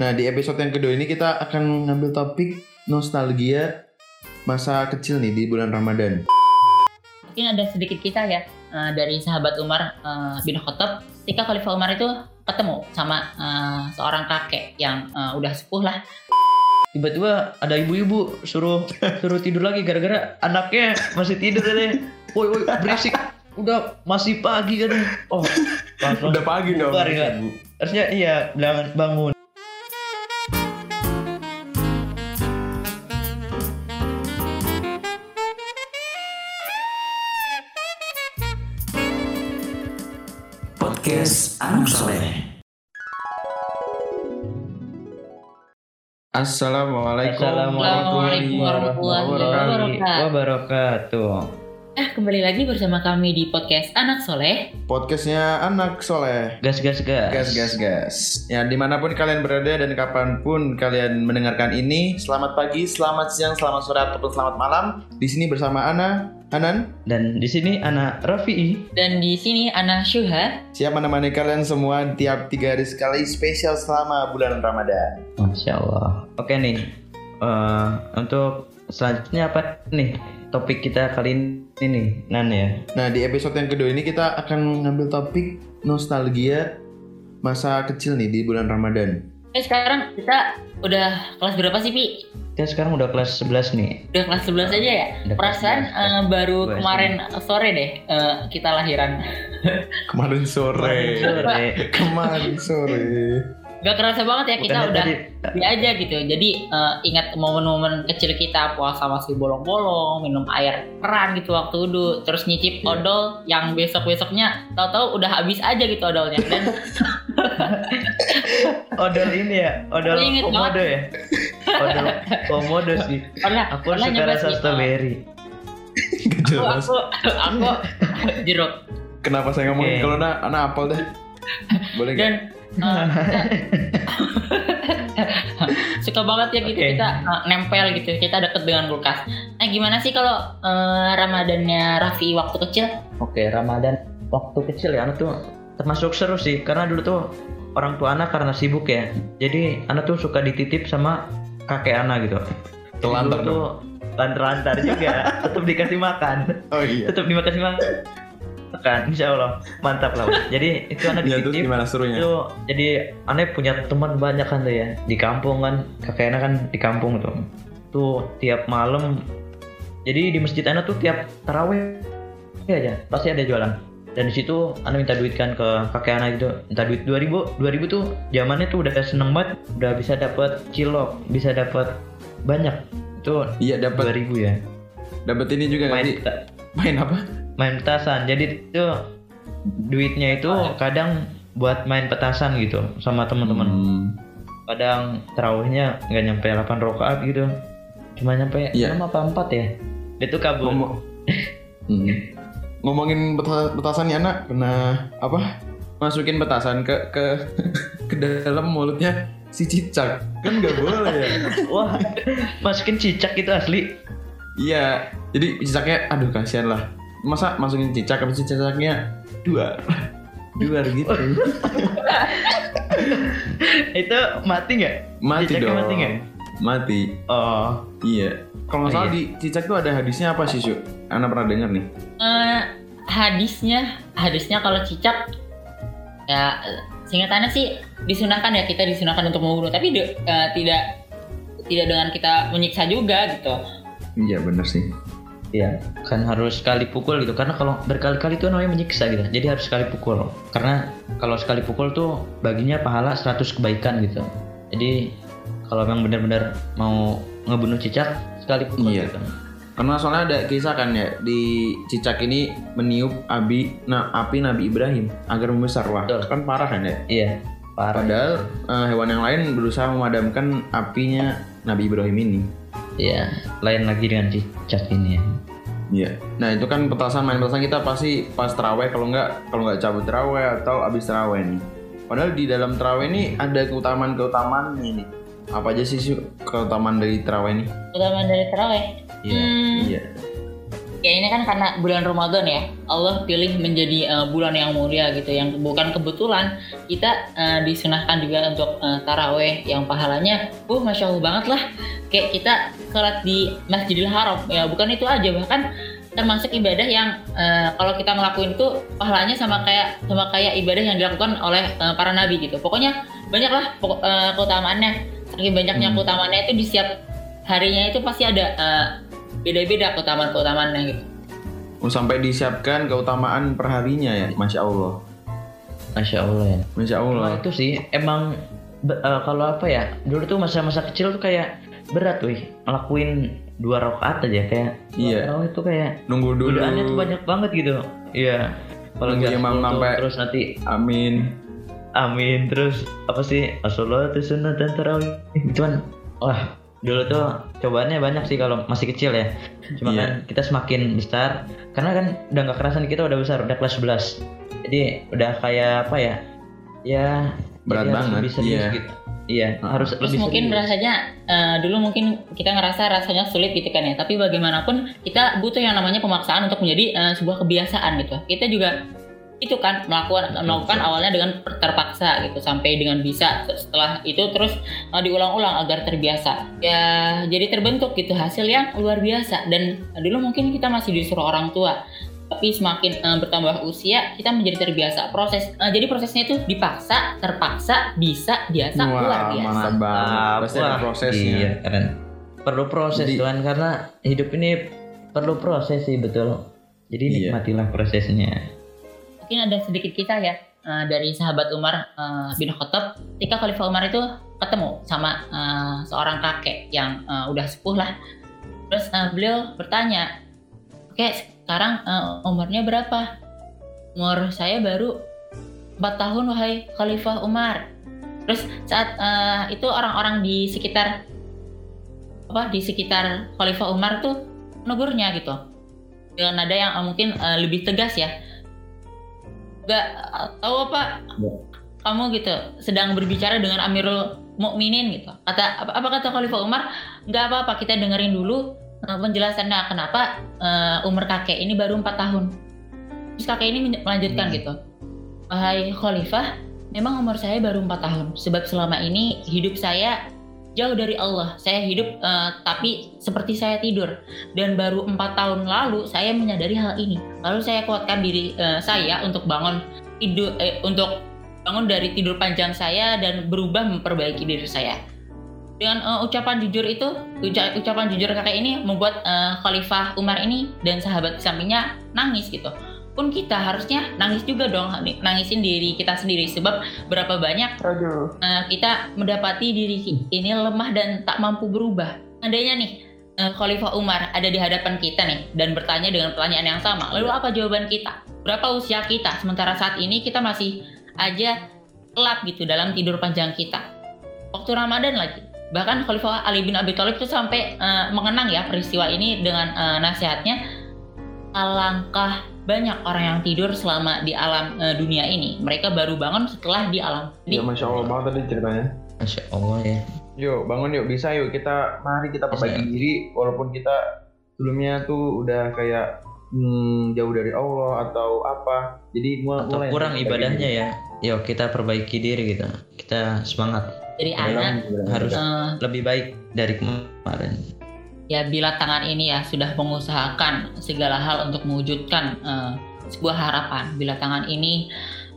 Nah, di episode yang kedua ini kita akan ngambil topik nostalgia masa kecil nih di bulan Ramadan. Mungkin ada sedikit kisah ya eh, dari sahabat Umar eh, bin Khattab. Ketika Khalifah Umar itu ketemu sama eh, seorang kakek yang eh, udah sepuh lah. tiba-tiba ada ibu-ibu suruh suruh tidur lagi gara-gara anaknya masih tidur deh. Woi woi berisik. Udah masih pagi kan. Oh, langsung Udah pagi dong. bubar ya. Harusnya iya bilang bangun. Podcast Anak Soleh. Assalamualaikum Assalamualaikum warahmatullahi wabarakatuh. wabarakatuh. Nah, kembali lagi bersama kami di podcast Anak Soleh. Podcastnya anak soleh. Gas gas gas. Gas, gas, gas. Ya, di mana pun kalian berada dan kapan pun kalian mendengarkan ini, selamat pagi, selamat siang, selamat sore, ataupun selamat malam. Di sini bersama Ana, Hanan, Dan di sini anak Rafi'i. Dan di sini Ana Syuha. siap menemani kalian semua tiap tiga hari sekali spesial selama bulan Ramadan. Masya Allah. Oke nih, eh, untuk selanjutnya apa nih topik kita kali ini nih, Nan ya? Nah, di episode yang kedua ini kita akan ngambil topik nostalgia masa kecil nih di bulan Ramadan. Eh sekarang kita udah kelas berapa sih Pi? Kita sekarang udah kelas 11 nih. Udah kelas 11 aja ya? Udah kelas Perasaan 11. eh, baru Gua kemarin sore deh eh, kita lahiran. Kemarin sore. Sore. Kemarin sore. Gak kerasa banget ya kita Bukannya udah tadi- di aja gitu. Jadi eh, ingat momen-momen kecil kita puasa masih bolong-bolong, minum air keran gitu waktu dulu, terus nyicip Iya. odol yang besok-besoknya tahu-tahu udah habis aja gitu odolnya. Dan odol ini ya, odol komodo ya. Odol komodo sih. pernah Aku pernah suka rasa strawberry. Gak Aku, aku, aku jeruk Kenapa saya ngomongin Oke. kalau na, anak apel deh? Boleh gak? dan eh, suka banget ya gitu Oke. kita eh, nempel gitu kita deket dengan kulkas. Nah gimana sih kalau eh, Ramadannya Raffi waktu kecil? Oke, Ramadan waktu kecil ya, anak tuh termasuk seru sih karena dulu tuh orang tua anak karena sibuk ya. Jadi anak tuh suka dititip sama kakek anak gitu. Telantar tuh lantar-lantar juga, tetap dikasih makan, Oh iya. tetap dikasih makan. Makan, insya Allah. Mantap lah. Jadi itu anak Ya dititip. gimana serunya? itu jadi aneh punya teman banyak kan tuh ya? Di kampung kan kakek anak kan di kampung tuh. Tuh tiap malam. Jadi di masjid anak tuh tiap taraweh ya aja pasti ada jualan. Dan di situ anak minta duit kan ke kakek anak gitu. Minta duit 2000 2000 tuh zamannya tuh udah seneng banget. Udah bisa dapat cilok bisa dapat banyak. Itu Iya dapat 2000 ya. Dapat ini juga main nanti main apa? Main petasan jadi itu duitnya itu kadang buat main petasan gitu sama teman-teman Hmm. kadang terawihnya nggak nyampe 8 rakaat gitu cuma nyampe Iya. 6 apa 4 ya itu kabur Ngomong Hmm. ngomongin peta- petasan ya anak pernah apa? Masukin petasan ke ke ke dalam mulutnya si cicak kan nggak boleh ya? wah masukin cicak itu asli Iya, jadi cicaknya, aduh kasihan lah. Masa masukin cicak, habis cicaknya dua, dua gitu. itu mati nggak Mati Cicaknya dong. mati nggak? Mati. oh Iya. Kalau nggak Oh, salah iya. di cicak tuh ada hadisnya apa sih, Su? Anak pernah denger nih. Eh, hadisnya hadisnya kalau cicak ya singkatannya sih disunahkan ya kita disunahkan untuk membunuh tapi de- eh, tidak tidak dengan kita menyiksa juga gitu Iya bener sih. Iya kan harus sekali pukul gitu karena kalau berkali-kali itu namanya menyiksa gitu jadi harus sekali pukul karena kalau sekali pukul tuh baginya pahala 100 kebaikan gitu jadi kalau memang benar-benar mau ngebunuh cicak sekali pukul Iya. gitu. Karena soalnya ada kisah kan ya di cicak ini meniup abi, nah, api Nabi Ibrahim agar membesar wah Betul. kan parah kan ya. iya parah Padahal eh, hewan yang lain berusaha memadamkan apinya Nabi Ibrahim ini. Iya, lain lagi dengan cicak ini ya. Iya. Nah itu kan petasan main petasan kita pasti pas teraweh kalau nggak kalau nggak cabut teraweh atau abis teraweh nih. Padahal di dalam teraweh ini ada keutamaan keutamaannya nih. Apa aja sih keutamaan dari teraweh ini? utama dari terawih Iya. Hmm, Iya. Ya ini kan karena bulan Ramadan ya Allah pilih menjadi uh, bulan yang mulia gitu yang bukan kebetulan kita uh, disunahkan juga untuk uh, taraweh yang pahalanya uh masya Allah banget lah kayak kita sholat di Masjidil Haram ya bukan itu aja bahkan termasuk ibadah yang uh, kalau kita ngelakuin itu pahalanya sama kayak sama kayak ibadah yang dilakukan oleh uh, para nabi gitu. Pokoknya banyaklah pokok, uh, keutamaannya. Saking banyaknya hmm. keutamaannya itu di setiap harinya itu pasti ada uh, beda-beda keutamaan-keutamaannya gitu. Oh, sampai disiapkan keutamaan perharinya ya, masya Allah. Masya Allah ya. Masya Allah. Nah, itu sih emang uh, kalau apa ya dulu tuh masa-masa kecil tuh kayak berat wih. Ngelakuin dua rakaat aja kayak iya. oh, itu kayak nunggu dulu. godaannya tuh banyak banget gitu. Iya. Kalau nggak imam sampai terus nanti amin. Amin. Terus apa sih? Asolat sunat dan tarawih. Cuman wah dulu tuh cobaannya banyak sih kalau masih kecil ya cuma iya. kan kita semakin besar karena kan udah nggak kerasan kita udah besar udah kelas 11 jadi udah kayak apa ya ya berat banget bisa iya. gitu Iya, harus Terus lebih mungkin serius. rasanya uh, dulu mungkin kita ngerasa rasanya sulit gitu kan ya. Tapi bagaimanapun kita butuh yang namanya pemaksaan untuk menjadi uh, sebuah kebiasaan gitu. Kita juga itu kan melakukan melakukan awalnya dengan terpaksa gitu sampai dengan bisa. Setelah itu terus uh, diulang-ulang agar terbiasa. Ya jadi terbentuk gitu hasil yang luar biasa. Dan dulu mungkin kita masih disuruh orang tua. Tapi semakin uh, bertambah usia kita menjadi terbiasa. Proses uh, jadi prosesnya itu dipaksa terpaksa bisa biasa Wah, luar biasa. ah, pasti ada prosesnya. iya, keren. Perlu proses jadi, tuan karena hidup ini perlu proses sih betul. Jadi iya. nikmatilah prosesnya mungkin ada sedikit kita ya uh, dari sahabat Umar uh, bin Khattab ketika Khalifah Umar itu ketemu sama uh, seorang kakek yang uh, udah sepuh lah terus uh, beliau bertanya oke sekarang uh, umurnya berapa? Umur saya baru 4 tahun wahai Khalifah Umar. Terus saat uh, itu orang-orang di sekitar apa di sekitar Khalifah Umar tuh negurnya gitu. Dengan nada yang mungkin lebih tegas ya. Gak tahu apa ya. kamu gitu sedang berbicara dengan Amirul Mukminin gitu. Kata apa, apa kata Khalifah Umar? Gak apa-apa kita dengerin dulu uh, penjelasannya kenapa uh, umur kakek ini baru empat tahun. Terus kakek ini melanjutkan hmm. gitu. Wahai Khalifah, memang umur saya baru empat tahun. Sebab selama ini hidup saya jauh dari Allah. Saya hidup uh, tapi seperti saya tidur. Dan baru empat tahun lalu saya menyadari hal ini. Lalu saya kuatkan diri uh, saya untuk bangun tidur, eh, untuk bangun dari tidur panjang saya dan berubah memperbaiki diri saya dengan uh, ucapan jujur itu ucapan jujur kakek ini membuat uh, Khalifah Umar ini dan sahabat sampingnya nangis gitu pun kita harusnya nangis juga dong nangisin diri kita sendiri. Sebab berapa banyak uh, kita mendapati diri ini lemah dan tak mampu berubah. Andainya nih uh, Khalifah Umar ada di hadapan kita nih dan bertanya dengan pertanyaan yang sama. Lalu apa jawaban kita? Berapa usia kita? Sementara saat ini kita masih aja kelap gitu dalam tidur panjang kita. Waktu Ramadan lagi. Bahkan Khalifah Ali bin Abi Thalib itu sampai uh, mengenang ya peristiwa ini dengan uh, nasihatnya alangkah banyak orang yang tidur selama di alam uh, dunia ini. Mereka baru bangun setelah di alam. Iya, masya Allah banget tadi ceritanya. Masya Allah ya. Yuk bangun yuk bisa yuk kita mari kita perbaiki diri walaupun kita sebelumnya tuh udah kayak hmm, jauh dari Allah atau apa. Jadi mulai atau kurang ibadahnya ya. Yuk kita perbaiki diri gitu. Kita semangat jadi anak harus uh, lebih baik dari kemarin ya bila tangan ini ya sudah mengusahakan segala hal untuk mewujudkan uh, sebuah harapan. Bila tangan ini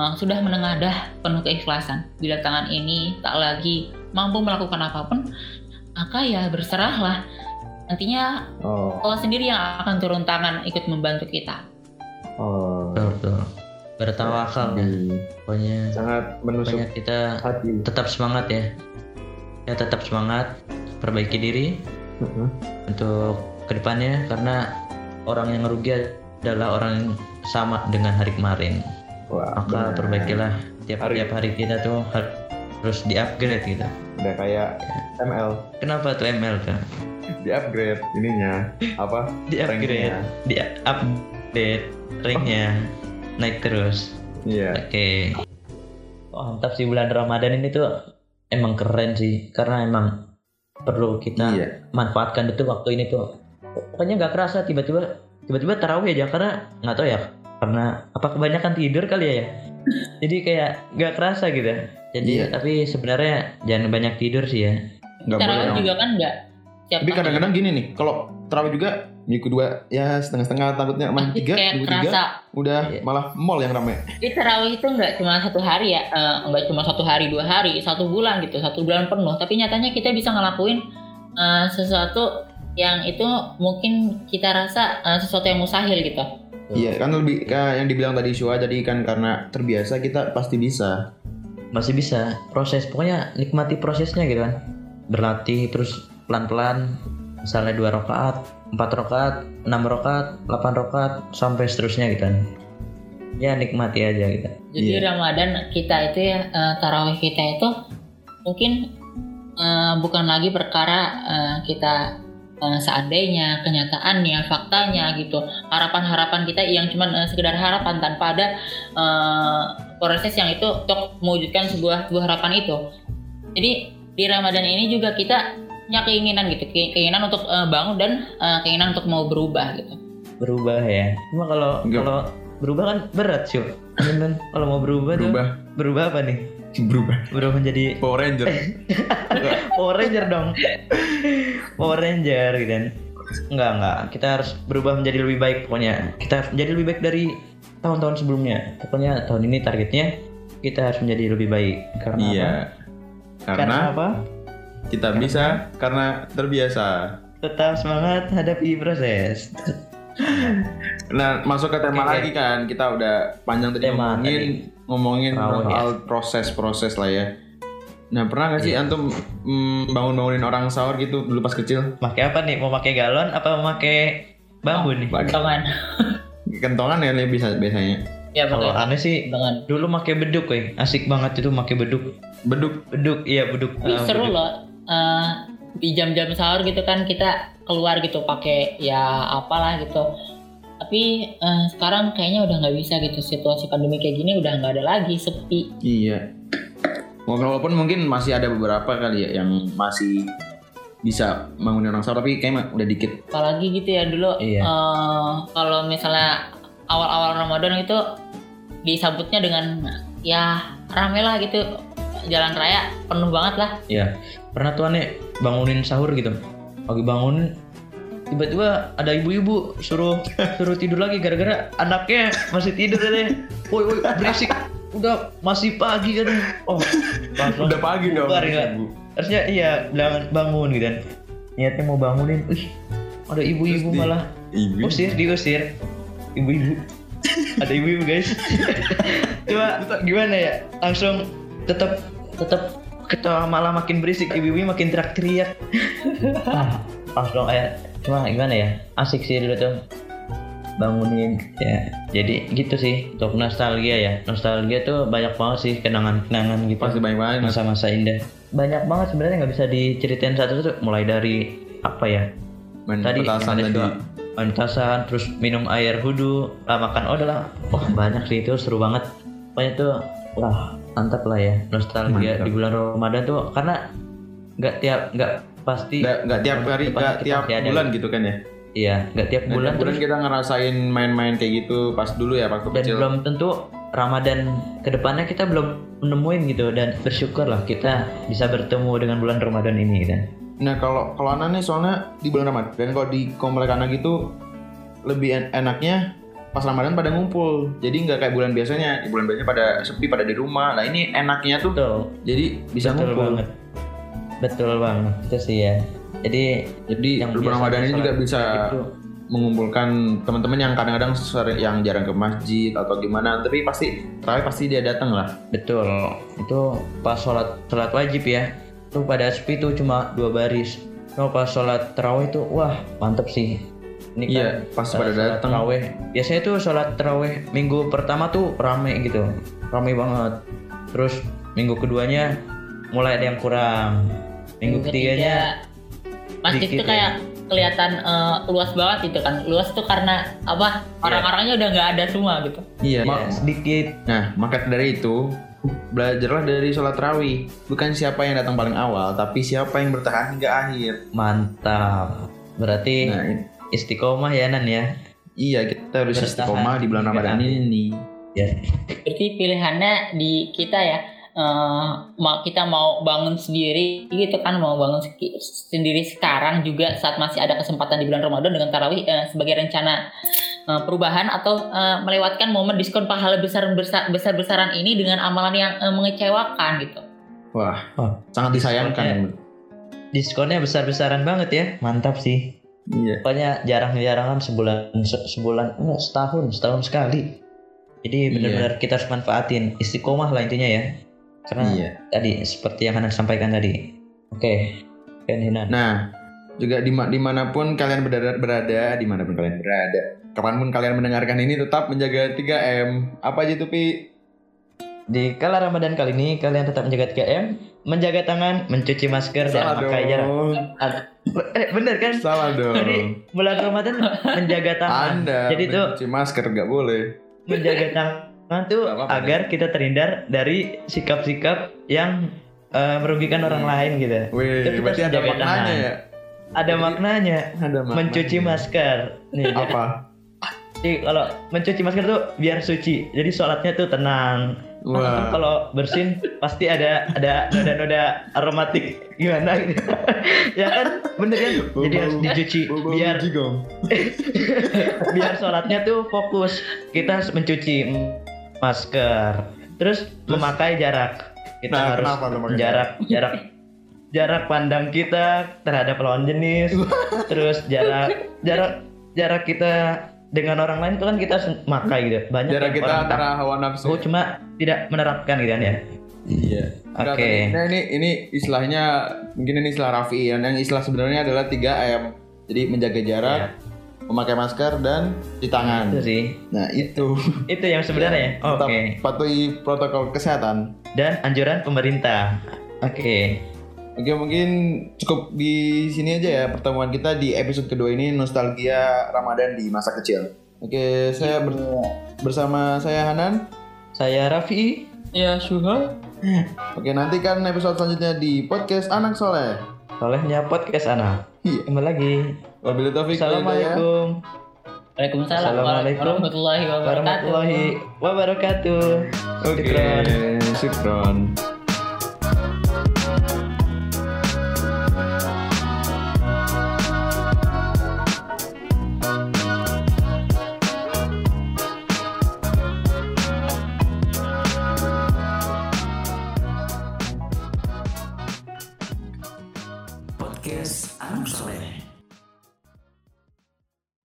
uh, sudah menengadah penuh keikhlasan. Bila tangan ini tak lagi mampu melakukan apa pun maka ya berserahlah. Nantinya oh. Allah sendiri yang akan turun tangan ikut membantu kita. Oh. betul, betul. Bertawakal. Ya pokoknya sangat menusuk pokoknya kita hati. tetap semangat ya. Ya tetap semangat. Perbaiki diri uh-huh. untuk ke depannya karena orang yang rugi adalah orang yang sama dengan hari kemarin Wah, maka bener. perbaikilah tiap hari. tiap hari kita tuh harus di upgrade gitu udah kayak ya. ML kenapa tuh ML kan di upgrade ininya apa di upgrade di update ringnya oh naik terus. Iya. Yeah. Oke. Okay. Oh, mantap sih bulan Ramadan ini tuh emang keren sih karena emang perlu kita yeah. manfaatkan betul waktu ini tuh. Pokoknya nggak kerasa tiba-tiba tiba-tiba tarawih aja karena nggak tahu ya karena apa kebanyakan tidur kali ya ya jadi kayak nggak kerasa gitu jadi Iya. tapi sebenarnya jangan banyak tidur sih ya nggak boleh Tarawih juga kan enggak siapa Tapi kadang-kadang gini nih, kalau terawih juga minggu kedua ya setengah-setengah takutnya main tiga, minggu kerasa tiga udah Iya. malah mall yang rame. Di tarawih itu nggak cuma satu hari ya, eh, nggak cuma satu hari, dua hari, satu bulan gitu, satu bulan penuh. Tapi nyatanya kita bisa ngelakuin eh, sesuatu yang itu mungkin kita rasa eh, sesuatu yang mustahil gitu. Iya kan lebih kayak yang dibilang tadi Shua jadi kan karena terbiasa kita pasti bisa. masih bisa proses pokoknya nikmati prosesnya gitu kan berlatih terus pelan-pelan misalnya dua rakaat empat rakaat enam rakaat delapan rakaat sampai seterusnya gitu kan ya nikmati aja gitu Jadi Iya. Ramadan kita itu ya eh, tarawih kita itu mungkin eh, bukan lagi perkara eh, kita eh, seandainya kenyataannya faktanya gitu harapan-harapan kita yang cuma sekedar harapan tanpa ada eh, proses yang itu untuk mewujudkan sebuah sebuah harapan itu. Jadi di Ramadan ini juga kita punya keinginan gitu, ke- keinginan untuk eh, bangun dan eh, keinginan untuk mau berubah gitu. berubah ya cuma kalau kalau berubah kan berat sih kalau mau berubah, tuh Berubah, berubah apa nih berubah. berubah menjadi Power Ranger. Power Ranger dong Power Ranger gitu kan Enggak, enggak. Kita harus berubah menjadi lebih baik pokoknya. Kita harus menjadi lebih baik dari tahun-tahun sebelumnya. Pokoknya tahun ini targetnya kita harus menjadi lebih baik. Karena apa? iya. Karena Karena apa? Kita bisa karena terbiasa. Tetap semangat hadapi proses. Nah, masuk ke tema Oke, lagi kan. Kita udah panjang tadi Tema ngomongin ngomongin Terawih, ya. soal proses-proses lah ya. Nah, pernah gak sih Iya. antum mm, bangun-bangunin orang sahur gitu dulu pas kecil? Pakai apa nih? Mau pakai galon apa mau pakai bambu nih? Kentongan. kentongan ya lebih bisa biasanya. ya Kalau aneh sih kentongan. dulu pakai beduk, weh. Asik banget itu pakai beduk. Beduk. Beduk, iya beduk. Tapi Ah, seru beduk. loh. Eh, di jam-jam sahur gitu kan kita keluar gitu pakai ya apalah gitu. Tapi eh, sekarang kayaknya udah nggak bisa gitu situasi pandemi kayak gini udah nggak ada lagi sepi. Iya. Walaupun mungkin masih ada beberapa kali ya yang masih bisa bangunin orang sahur tapi kayaknya udah dikit. Apalagi gitu ya dulu Iya. eh, kalau misalnya awal-awal Ramadan itu disambutnya dengan ya rame lah gitu jalan raya penuh banget lah. Iya. Pernah tuh aneh bangunin sahur gitu. Pagi bangun tiba-tiba ada ibu-ibu suruh suruh tidur lagi gara-gara anaknya masih tidur deh. Woi woi berisik. Udah masih pagi kan. Oh, langsung pagi bubar, ya. Harusnya iya bilang bangun gitu kan. Niatnya mau bangunin, ih ada ibu-ibu di- malah Ibu. usir diusir. Ibu-ibu. ada ibu-ibu guys. Coba gimana ya? Langsung tetap tetap kita malah makin berisik ibu-ibu makin teriak-teriak. ah, langsung kayak cuma gimana ya? Asik sih dulu tuh bangunin ya. Jadi gitu sih untuk nostalgia ya. Nostalgia tuh banyak banget sih kenangan-kenangan gitu. Pasti banyak banget. masa-masa indah. Banyak banget sebenarnya nggak bisa diceritain satu-satu. Mulai dari apa ya Main tadi petasan tadi. main petasan terus minum air lah makan oh lah. Wah banyak sih itu seru banget. Pokoknya tuh wah mantap lah ya nostalgia Mantap. di bulan Ramadan tuh karena nggak tiap nggak pasti Nggak, tiap hari, nggak tiap pasti ada. bulan gitu kan ya. iya nggak tiap bulan tiap bulan terus kita ngerasain main-main kayak gitu pas dulu ya waktu dan kecil. belum tentu Ramadan ke depannya kita belum menemuin gitu dan bersyukur lah kita bisa bertemu dengan bulan Ramadan ini gitu. Nah kalau kalau anak nih soalnya di bulan Ramadan dan kalau di komplek anak gitu lebih en- enaknya pas Ramadan pada ngumpul. Jadi nggak kayak bulan biasanya. Di bulan biasanya pada sepi pada di rumah. Nah ini enaknya tuh Betul. jadi bisa Betul ngumpul. banget. Betul banget. Itu sih ya. Jadi Jadi Yang bulan Ramadan ini juga bisa itu mengumpulkan teman-teman yang kadang-kadang yang jarang ke masjid atau gimana. Tapi pasti terawih pasti dia datang lah. betul. Itu pas sholat sholat wajib ya. Tuh pada sepi tuh cuma dua baris. Kalau pas sholat terawih tuh wah mantep sih. Ini kan Iya pasti pada sholat datang. terawih. Biasanya tuh sholat terawih minggu pertama tuh rame gitu, rame banget. Terus minggu keduanya mulai ada yang kurang. Minggu, ketiganya masjid dikit tuh ya. kayak kelihatan eh, luas banget gitu kan. Luas tuh karena apa? Orang-orangnya udah nggak ada semua gitu. Iya. ya, Ma- sedikit. Nah, maka dari itu belajarlah dari sholat tarawih. Bukan siapa yang datang paling awal, tapi siapa yang bertahan hingga akhir. Mantap. Berarti Nah, istiqomah ya Nan ya. Iya, kita harus Bertahan istiqomah di bulan Ramadan ini. Ya. Berarti pilihannya di kita ya. eh, mau kita mau bangun sendiri gitu kan mau bangun sendiri sekarang juga saat masih ada kesempatan di bulan Ramadan dengan tarawih eh, sebagai rencana eh, perubahan atau eh, melewatkan momen diskon pahala besar besar besar besaran ini dengan amalan yang eh, mengecewakan gitu. Wah, Oh, sangat disayangkan. diskonnya besar-besaran banget ya. Mantap sih. Iya. Pokoknya jarang-jarang kan sebulan se- sebulan enggak, setahun setahun sekali. Jadi Iya. benar-benar kita harus manfaatin istiqomah lah intinya ya. Karena Iya. tadi seperti yang Hanan sampaikan tadi. Oke, Ken Hinan. Nah, juga dima- di mana pun kalian berada, berada, di mana pun kalian berada, kapan pun kalian mendengarkan ini tetap menjaga 3M. Apa aja tuh, Pi? Di kala Ramadan kali ini kalian tetap menjaga 3M, menjaga tangan, mencuci masker dan Salah memakai jarak. Eh, bener kan? Salah Jadi dong. bulan Ramadan menjaga tangan. Anda Jadi tuh mencuci masker nggak boleh. menjaga tangan tuh agar kita terhindar dari sikap-sikap yang eh, merugikan orang lain gitu. Wih, Itu kita berarti ada maknanya tangan. ya? Ada maknanya Ada maknanya. mencuci masker. Nih, jadi, Apa? Jadi kalau mencuci masker tuh biar suci. Jadi sholatnya tuh tenang. Wah. kalau bersin pasti ada ada noda-noda aromatik gimana gitu. ya kan bener kan? Jadi harus dicuci biar jigong. biar sholatnya tuh fokus. Kita harus mencuci masker. Terus memakai jarak. Kita Nah, harus pakai jarak jarak jarak pandang kita terhadap lawan jenis. terus jarak jarak jarak kita dengan orang lain itu kan kita memakai gitu. Banyak Jarak kita orang antara hawa nafsu. Oh cuma tidak menerapkan gitu kan ya. Iya. Oke. tadi- Nah, ini ini istilahnya mungkin ini istilah Raffi yang yang istilah sebenarnya adalah 3M. Jadi menjaga jarak, Iya. memakai masker dan di tangan. Itu sih. Nah, itu. Itu yang sebenarnya. Tetap Oke. patuhi protokol kesehatan. Dan anjuran pemerintah. Oke. Oke, mungkin cukup di sini aja ya pertemuan kita di episode kedua ini nostalgia Ramadan di masa kecil. Oke, saya ber- bersama saya Hanan. Saya Raffi. Ya Syuha. Oke, nantikan episode selanjutnya di podcast Anak Soleh. Solehnya podcast anak. Iya. Kembali lagi. Wabillahi taufiq. Assalamualaikum Waalaikumsalam Assalamualaikum warahmatullahi wabarakatuh. warahmatullahi wabarakatuh. Oke, Syukron. syukron.